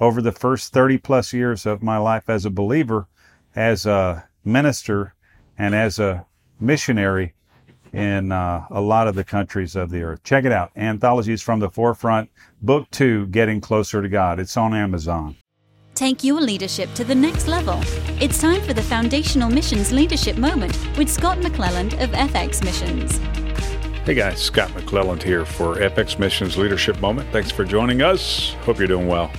over the first 30 plus years of my life as a believer, as a minister, and as a missionary in uh, a lot of the countries of the earth. Check it out. Anthologies from the Forefront, Book Two Getting Closer to God. It's on Amazon. Take your leadership to the next level. It's time for the Foundational Missions Leadership Moment with Scott McClelland of FX Missions. Hey guys, Scott McClelland here for FX Missions Leadership Moment. Thanks for joining us. Hope you're doing well.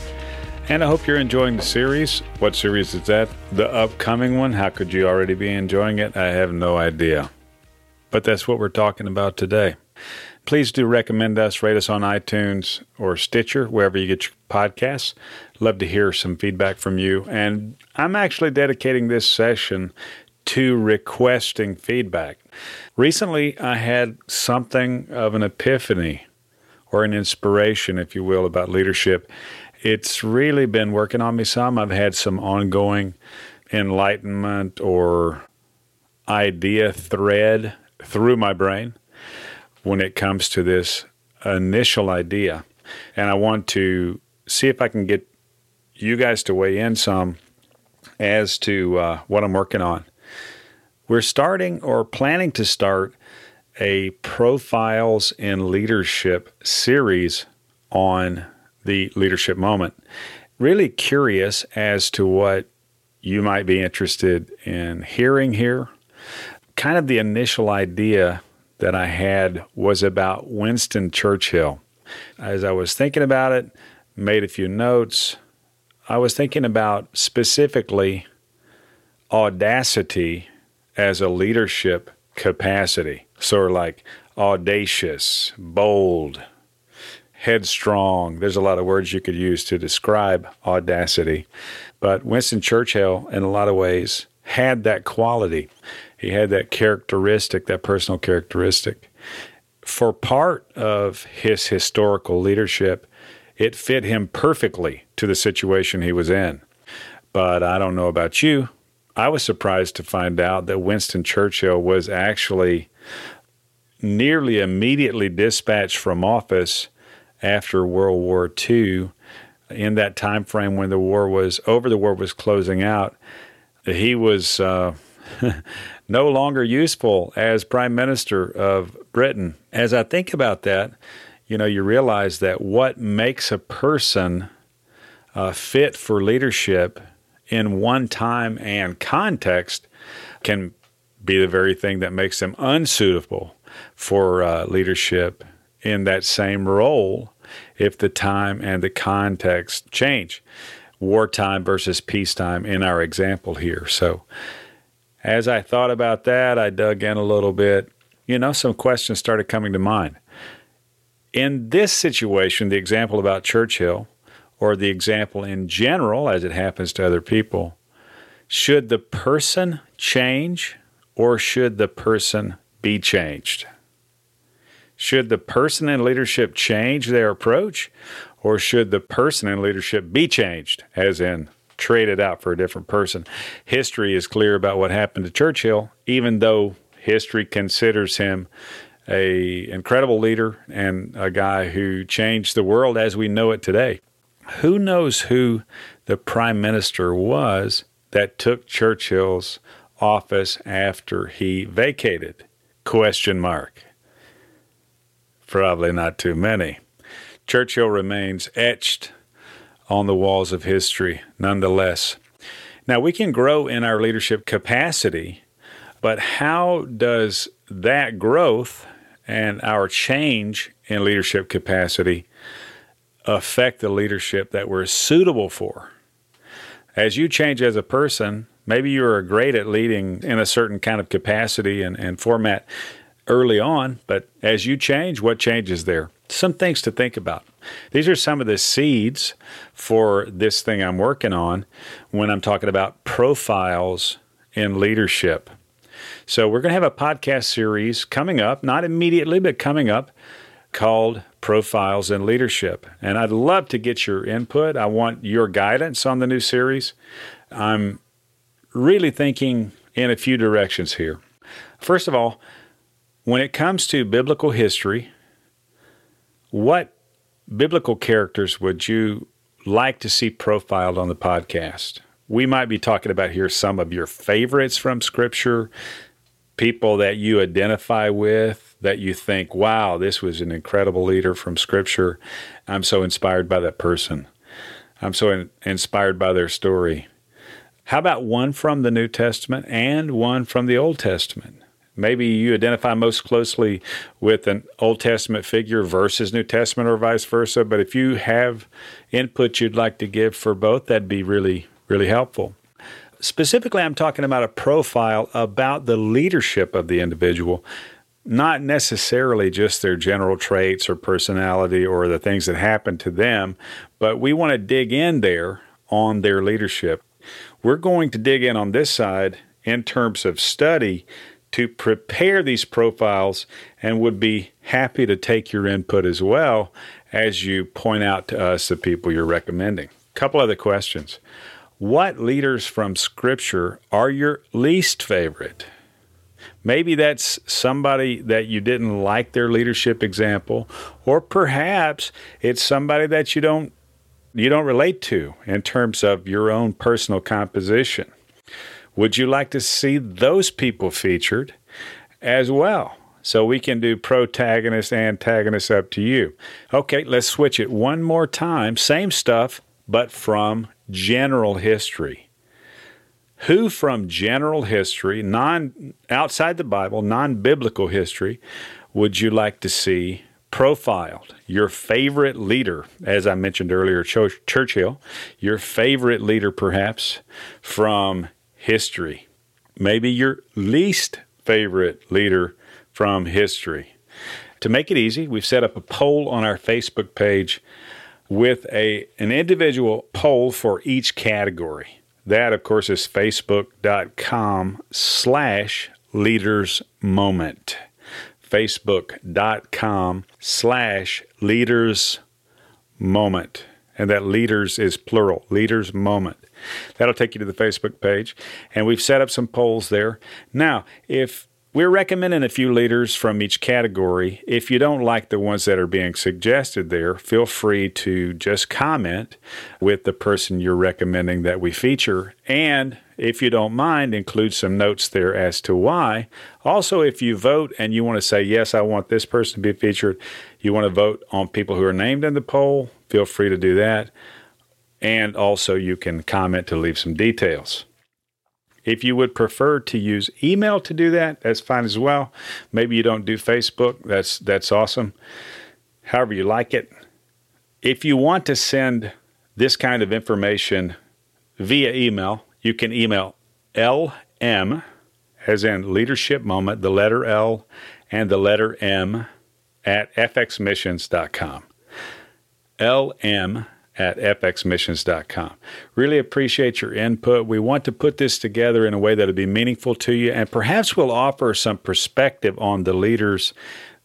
And I hope you're enjoying the series. What series is that? The upcoming one? How could you already be enjoying it? I have no idea. But that's what we're talking about today. Please do recommend us, rate us on iTunes or Stitcher, wherever you get your podcasts. Love to hear some feedback from you. And I'm actually dedicating this session to requesting feedback. Recently, I had something of an epiphany or an inspiration, if you will, about leadership. It's really been working on me some. I've had some ongoing enlightenment or idea thread through my brain when it comes to this initial idea. And I want to see if I can get you guys to weigh in some as to uh, what I'm working on. We're starting or planning to start a Profiles in Leadership series on the leadership moment. Really curious as to what you might be interested in hearing here. Kind of the initial idea that I had was about Winston Churchill. As I was thinking about it, made a few notes, I was thinking about specifically audacity as a leadership capacity. Sort of like audacious, bold, headstrong. There's a lot of words you could use to describe audacity. But Winston Churchill, in a lot of ways, had that quality. He had that characteristic, that personal characteristic. For part of his historical leadership, it fit him perfectly to the situation he was in. But I don't know about you. I was surprised to find out that Winston Churchill was actually nearly immediately dispatched from office after World War II. In that time frame when the war was over, the war was closing out. He was uh, no longer useful as Prime Minister of Britain. As I think about that, you know, you realize that what makes a person uh, fit for leadership in one time and context can be the very thing that makes them unsuitable for uh, leadership in that same role if the time and the context change. Wartime versus peacetime in our example here. So, as I thought about that, I dug in a little bit. You know, some questions started coming to mind. In this situation, the example about Churchill, or the example in general as it happens to other people, should the person change or should the person be changed? Should the person in leadership change their approach or should the person in leadership be changed, as in traded out for a different person? History is clear about what happened to Churchill, even though history considers him a incredible leader and a guy who changed the world as we know it today. Who knows who the prime minister was that took Churchill's office after he vacated? Question mark. Probably not too many. Churchill remains etched on the walls of history nonetheless. Now, we can grow in our leadership capacity, but how does that growth and our change in leadership capacity affect the leadership that we're suitable for. As you change as a person, maybe you are great at leading in a certain kind of capacity and, and format early on, but as you change, what changes there? some things to think about. These are some of the seeds for this thing I'm working on when I'm talking about profiles in leadership. So, we're going to have a podcast series coming up, not immediately, but coming up, called Profiles in Leadership. And I'd love to get your input. I want your guidance on the new series. I'm really thinking in a few directions here. First of all, when it comes to biblical history, what biblical characters would you like to see profiled on the podcast? We might be talking about here some of your favorites from Scripture, people that you identify with, that you think, wow, this was an incredible leader from Scripture. I'm so inspired by that person. I'm so in- inspired by their story. How about one from the New Testament and one from the Old Testament? Maybe you identify most closely with an Old Testament figure versus New Testament or vice versa. But if you have input you'd like to give for both, that'd be really, really helpful. Specifically, I'm talking about a profile about the leadership of the individual, not necessarily just their general traits or personality or the things that happen to them, but we want to dig in there on their leadership. We're going to dig in on this side in terms of study to prepare these profiles and would be happy to take your input as well as you point out to us the people you're recommending. A couple other questions. What leaders from Scripture are your least favorite? Maybe that's somebody that you didn't like their leadership example, or perhaps it's somebody that you don't you don't relate to in terms of your own personal composition. Would you like to see those people featured as well? So we can do protagonist, antagonist up to you. Okay, let's switch it one more time. Same stuff, but from general history. Who from general history, non outside the Bible, non-biblical history, would you like to see profiled? Your favorite leader, as I mentioned earlier, Churchill, your favorite leader perhaps from history. Maybe your least favorite leader from history. To make it easy, we've set up a poll on our Facebook page with a an individual poll for each category. That, of course, is facebook.com slash leaders moment. Facebook.com slash leaders moment. And that leaders is plural, leaders moment. That'll take you to the Facebook page. And we've set up some polls there. Now, if we're recommending a few leaders from each category. If you don't like the ones that are being suggested there, feel free to just comment with the person you're recommending that we feature. And if you don't mind, include some notes there as to why. Also, if you vote and you want to say, yes, I want this person to be featured, you want to vote on people who are named in the poll, feel free to do that. And also, you can comment to leave some details. If you would prefer to use email to do that, that's fine as well. Maybe you don't do Facebook. That's that's awesome. However you like it. If you want to send this kind of information via email, you can email LM as in leadership moment, the letter L and the letter M at fxmissions.com. LM at fxmissions.com. Really appreciate your input. We want to put this together in a way that'll be meaningful to you, and perhaps we'll offer some perspective on the leaders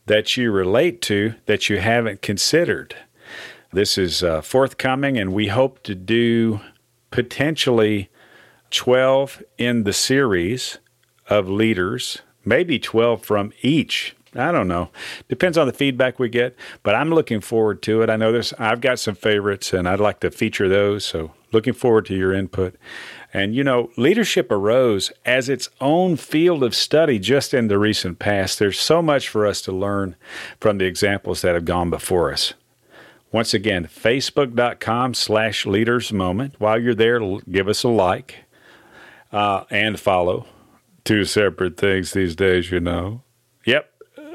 that you relate to that you haven't considered. This is uh, forthcoming, and we hope to do potentially 12 in the series of leaders, maybe 12 from each I don't know. Depends on the feedback we get, but I'm looking forward to it. I know there's I've got some favorites and I'd like to feature those, so looking forward to your input. And you know, leadership arose as its own field of study just in the recent past. There's so much for us to learn from the examples that have gone before us. Once again, facebook.com slash leaders moment. While you're there, give us a like uh, and follow. Two separate things these days, you know.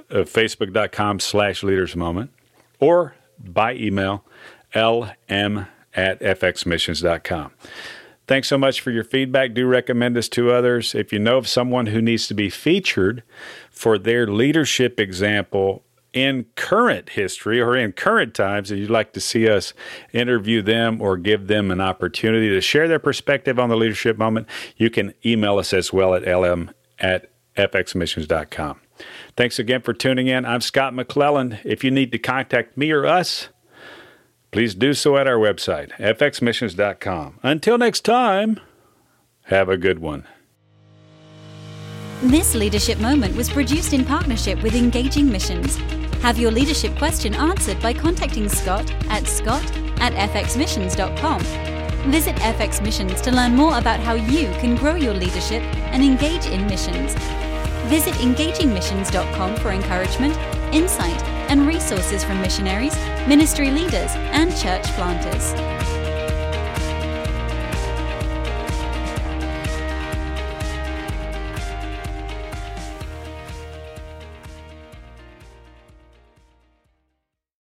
Uh, facebook.com slash leaders moment or by email lm at fxmissions.com. Thanks so much for your feedback. Do recommend us to others. If you know of someone who needs to be featured for their leadership example in current history or in current times and you'd like to see us interview them or give them an opportunity to share their perspective on the leadership moment, you can email us as well at lm at fxmissions.com. Thanks again for tuning in. I'm Scott McClelland. If you need to contact me or us, please do so at our website, fxmissions.com. Until next time, have a good one. This leadership moment was produced in partnership with Engaging Missions. Have your leadership question answered by contacting Scott at scott at fxmissions.com. Visit FX Missions to learn more about how you can grow your leadership and engage in missions. Visit engagingmissions.com for encouragement, insight, and resources from missionaries, ministry leaders, and church planters.